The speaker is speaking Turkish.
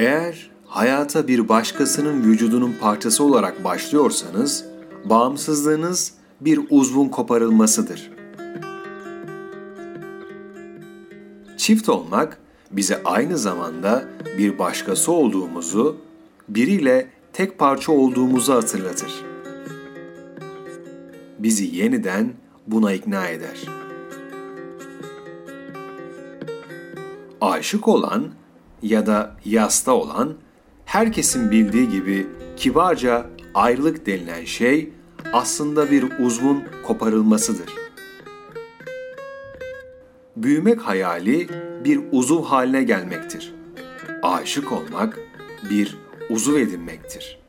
Eğer hayata bir başkasının vücudunun parçası olarak başlıyorsanız, bağımsızlığınız bir uzvun koparılmasıdır. Çift olmak bize aynı zamanda bir başkası olduğumuzu, biriyle tek parça olduğumuzu hatırlatır. Bizi yeniden buna ikna eder. Aşık olan ya da yasta olan herkesin bildiği gibi kibarca ayrılık denilen şey aslında bir uzvun koparılmasıdır. Büyümek hayali bir uzuv haline gelmektir. Aşık olmak bir uzuv edinmektir.